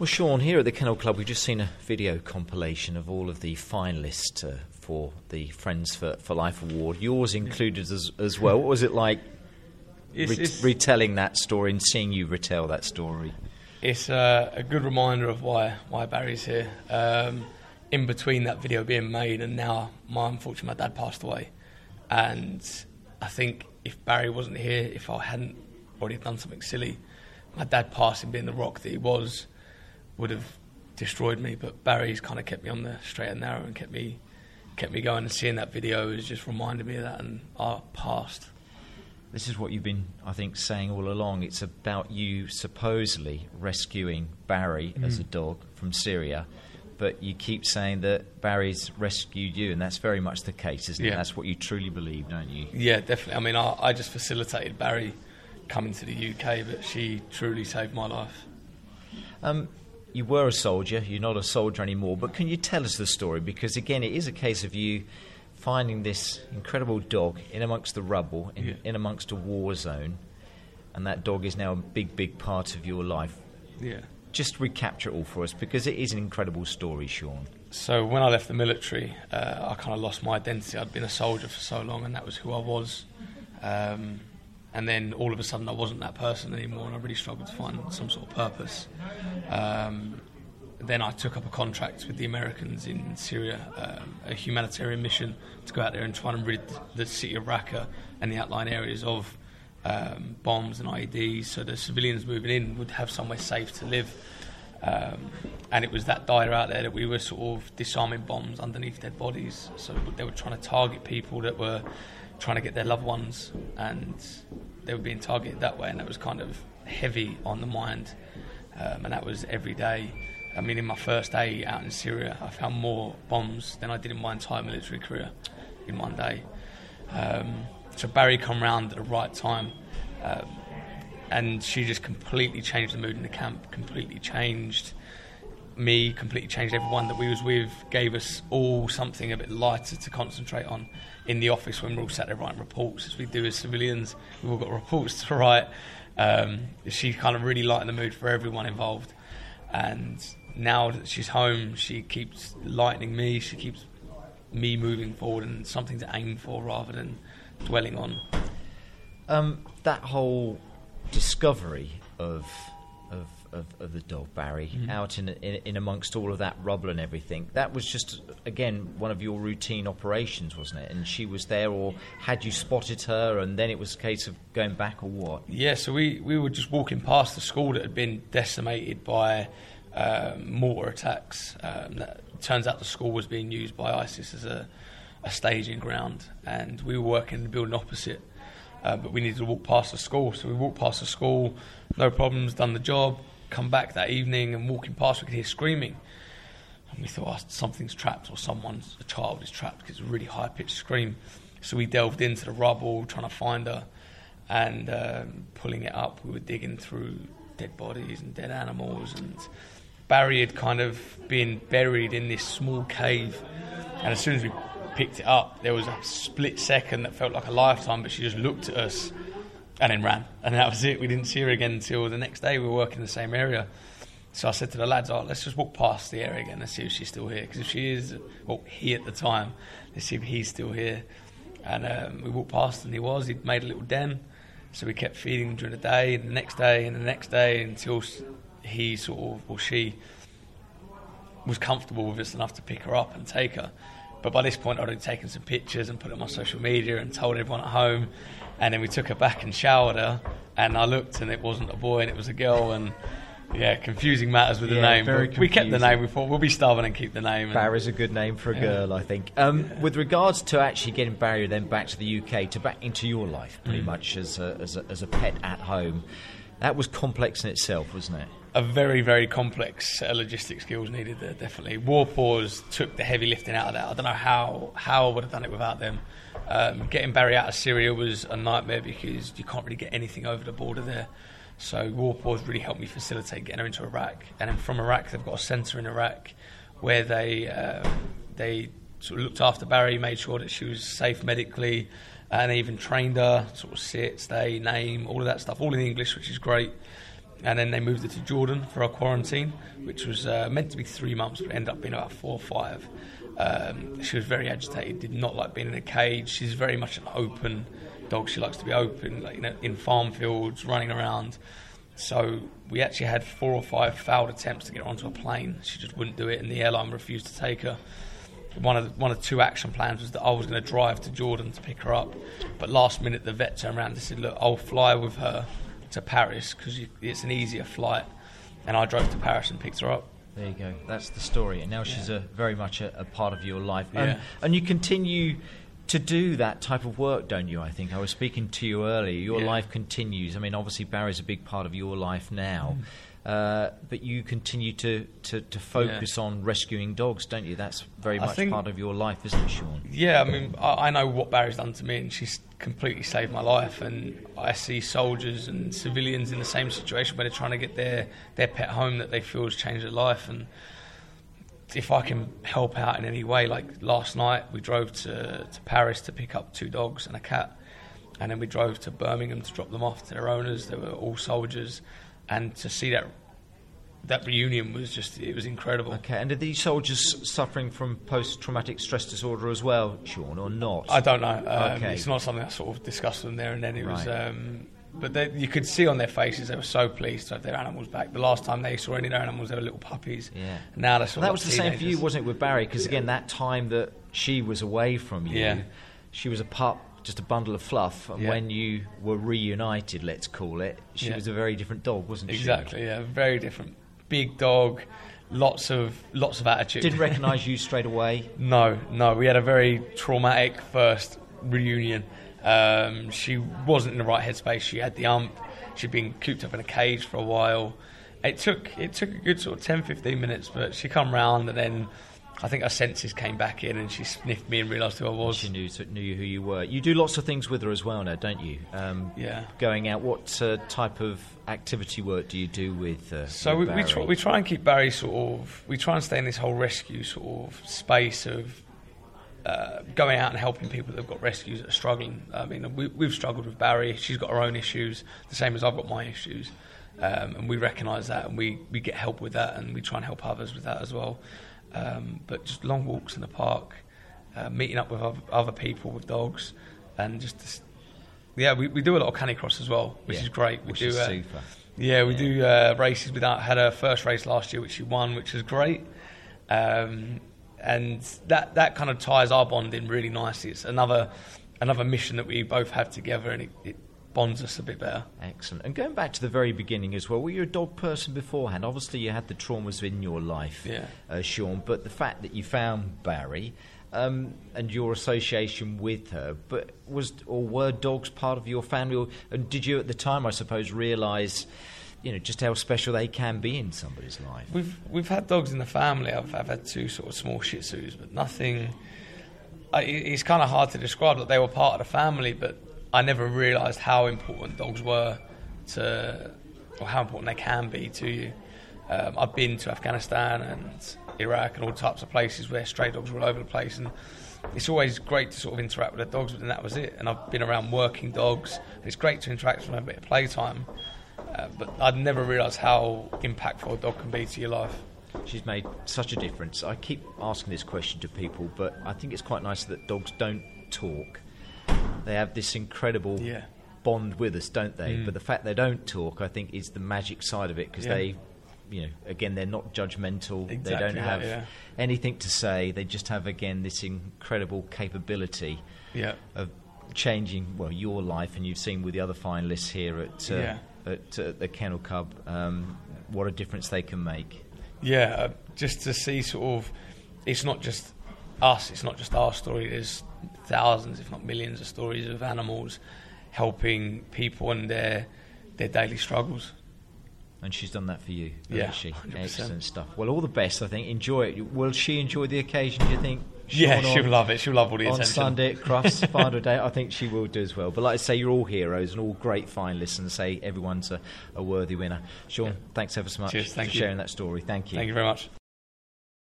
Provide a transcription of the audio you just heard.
Well, Sean, here at the Kennel Club, we've just seen a video compilation of all of the finalists uh, for the Friends for, for Life Award. Yours included as, as well. What was it like It's, re- it's, retelling that story and seeing you retell that story? it's uh, a good reminder of why why Barrie's here. Um, in between that video being made and now, my unfortunately, my dad passed away, and I think if Barrie wasn't here, if I hadn't already done something silly, my dad passing, being the rock that he was, would have destroyed me. But Barrie's kind of kept me on the straight and narrow and kept me kept me going. And seeing that video has just reminded me of that and our past. This is what you've been, I think, saying all along. It's about you supposedly rescuing Barrie as Mm. a dog from Syria, but you keep saying that Barrie's rescued you, and that's very much the case, isn't it? That's what you truly believe, don't you? Yeah, definitely. I mean, I, I just facilitated Barrie coming to the UK, but she truly saved my life. Um, you were a soldier, you're not a soldier anymore, but can you tell us the story? Because again, it is a case of you finding this incredible dog in amongst the rubble, in, Yeah. in amongst a war zone, and that dog is now a big, big part of your life. Yeah. Just recapture it all for us because it is an incredible story, Sean. So when I left the military, uh, I kind of lost my identity. I'd been a soldier for so long, and that was who I was. Um, and then all of a sudden, I wasn't that person anymore, and I really struggled to find some sort of purpose. Um, then I took up a contract with the Americans in Syria, um, a humanitarian mission to go out there and try and rid the city of Raqqa and the outlying areas of um, bombs and IEDs, so the civilians moving in would have somewhere safe to live. Um, and it was that dire out there that we were sort of disarming bombs underneath dead bodies. So they were trying to target people that were trying to get their loved ones, and they were being targeted that way, and that was kind of heavy on the mind. Um, and that was every day. I mean, in my first day out in Syria, I found more bombs than I did in my entire military career in one day. Um, so Barrie come round at the right time. Um, and she just completely changed the mood in the camp. Completely changed me. Completely changed everyone that we was with. Gave us all something a bit lighter to concentrate on in the office when we're all sat there writing reports, as we do as civilians. We've all got reports to write. Um, she kind of really lightened the mood for everyone involved. And now that she's home, she keeps lightening me. She keeps me moving forward and something to aim for rather than dwelling on. Um, that whole discovery of of, of, of the dog Barrie Mhm. out in, in in amongst all of that rubble and everything. That was just again one of your routine operations, wasn't it? And she was there, or had you spotted her, and then it was a case of going back, or what? Yeah, so we, we were just walking past the school that had been decimated by um, mortar attacks. Um, that, turns out the school was being used by ISIS as a, a staging ground, and we were working in the building opposite. Uh, but we needed to walk past the school, so we walked past the school, no problems, done the job. Come back that evening and walking past, we could hear screaming, and we thought oh, something's trapped or someone's a child is trapped because it's a really high pitched scream. So we delved into the rubble trying to find her and um, pulling it up, we were digging through dead bodies and dead animals. And Barrie had kind of been buried in this small cave. And as soon as we picked it up, there was a split second that felt like a lifetime, but she just looked at us and then ran. And that was it. We didn't see her again until the next day. We were working in the same area. So I said to the lads, oh, let's just walk past the area again and see if she's still here. Because if she is, well, he at the time, let's see if he's still here. And um, we walked past and he was. He'd made a little den. So we kept feeding him during the day and the next day and the next day until he sort of, or she, was comfortable with us enough to pick her up and take her. But by this point, I'd already taken some pictures and put it on my social media and told everyone at home. And then we took her back and showered her. And I looked and it wasn't a boy and it was a girl. And yeah, confusing matters with the name. very we kept the name. We thought we'll be stubborn and keep the name. And Barrie's a good name for a Yeah. girl, I think. Um, With regards to actually getting Barrie then back to the UK, to back into your life, pretty Mm. much as a, as, a, as a pet at home, that was complex in itself, wasn't it? A very, very complex set of logistic skills needed there, definitely. War Paws took the heavy lifting out of that. I don't know how, how I would have done it without them. Um, getting Barrie out of Syria was a nightmare because you can't really get anything over the border there. So War Paws really helped me facilitate getting her into Iraq. And then from Iraq, they've got a centre in Iraq where they, uh, they sort of looked after Barrie, made sure that she was safe medically, and even trained her, sort of sit, stay, name, all of that stuff, all in English, which is great and then they moved her to Jordan for a quarantine, which was uh, meant to be three months, but ended up being about four or five. Um, she was very agitated, did not like being in a cage. She's very much an open dog. She likes to be open, like you know, in farm fields, running around. So we actually had four or five failed attempts to get her onto a plane. She just wouldn't do it, and the airline refused to take her. One of the, one of two action plans was that I was going to drive to Jordan to pick her up, but last minute the vet turned around and said, "Look, I'll fly with her to Paris because it's an easier flight." And I drove to Paris and picked her up. There you go. That's the story. And now she's a very much a, a part of your life. Yeah. And, and you continue to do that type of work, don't you? I think I was speaking to you earlier. Your Yeah. life continues. I mean, obviously Barrie's a big part of your life now, Mm. Uh, but you continue to, to, to focus on rescuing dogs, don't you? That's very much think- part of your life, isn't it, Sean? Yeah, I mean, I, I know what Barrie's done to me, and she's completely saved my life. And I see soldiers and civilians in the same situation where they're trying to get their, their pet home that they feel has changed their life. And if I can help out in any way, like last night, we drove to, to Paris to pick up two dogs and a cat. And then we drove to Birmingham to drop them off to their owners. They were all soldiers. And to see that that reunion was just, it was incredible. Okay, and are these soldiers suffering from post-traumatic stress disorder as well, Sean, or not? I don't know. Um, Okay. It's not something I sort of discussed with them there and then. It was, um, but they, you could see on their faces they were so pleased to have their animals back. The last time they saw any of their animals, they were little puppies. Yeah. Now they're Well, that was the like same for you, wasn't it, with Barrie? Because again, that time that she was away from you, Yeah. she was a pup, just a bundle of fluff. And Yeah. when you were reunited, let's call it, she Yeah. was a very different dog, wasn't she? Exactly. Yeah. Very different. Big dog. Lots of lots of attitude. Didn't recognise you straight away. No, no. We had a very traumatic first reunion. Um, she wasn't in the right headspace. She had the ump. She'd been cooped up in a cage for a while. It took it took a good sort of 10, 15 minutes, but she come round and then I think her senses came back in and she sniffed me and realised who I was. She knew knew who you were. You do lots of things with her as well now, don't you? Um, Yeah. Going out. What uh, type of activity work do you do with? Uh, So we, with we, Barrie? try, we try and keep Barrie sort of. We try and stay in this whole rescue sort of space of uh, going out and helping people that've got rescues that are struggling. I mean, we, we've struggled with Barrie. She's got her own issues, the same as I've got my issues, um, and we recognise that, and we, we get help with that, and we try and help others with that as well. Um, but just long walks in the park, uh, meeting up with other, people with dogs, and just. This, yeah, we, we do a lot of canicross as well, which Yeah, is great. We which do, is uh, super. yeah, we Yeah. do uh, races. Without had her first race last year, which she won, which was great. Um, and that that kind of ties our bond in really nicely. It's another another mission that we both have together, and it, it bonds us a bit better. Excellent. And going back to the very beginning as well, were you a dog person beforehand? Obviously, you had the traumas in your life, Yeah. uh, Sean, but the fact that you found Barrie um, and your association with her, but was or were dogs part of your family? Or, and did you at the time, I suppose, realise, you know, just how special they can be in somebody's life? We've we've had dogs in the family. I've, I've had two sort of small Shih Tzus, but nothing. I, it's kind of hard to describe that they were part of the family, but I never realised how important dogs were to, or how important they can be to you. Um, I've been to Afghanistan and Iraq and all types of places where stray dogs were all over the place, and it's always great to sort of interact with the dogs, but then that was it. And I've been around working dogs, and it's great to interact with them, a bit of playtime. Uh, but I'd never realised how impactful a dog can be to your life. She's made such a difference. I keep asking this question to people, but I think it's quite nice that dogs don't talk. They have this incredible Yeah. bond with us, don't they? Mm. But the fact they don't talk, I think, is the magic side of it because Yeah. they, you know, again, they're not judgmental. they don't that, have yeah. anything to say. They just have, again, this incredible capability Yeah. of changing, well, your life, and you've seen with the other finalists here at, uh, at uh, the Kennel Club um, what a difference they can make. Yeah, uh, just to see sort of, it's not just us, it's not just our story. There's thousands, if not millions, of stories of animals helping people and their their daily struggles. And she's done that for you, Yeah, hasn't she? 100%. Excellent stuff. Well, all the best, I think. Enjoy it. Will she enjoy the occasion, do you think? yeah, Sean, she'll on- love it. She'll love all the On attention. Sunday at Crufts, final day, I think she will do as well. But like I say, you're all heroes and all great finalists, and say everyone's a, a worthy winner. Sean, Yeah. thanks ever so much Cheers, for you. sharing that story. Thank you. Thank you very much.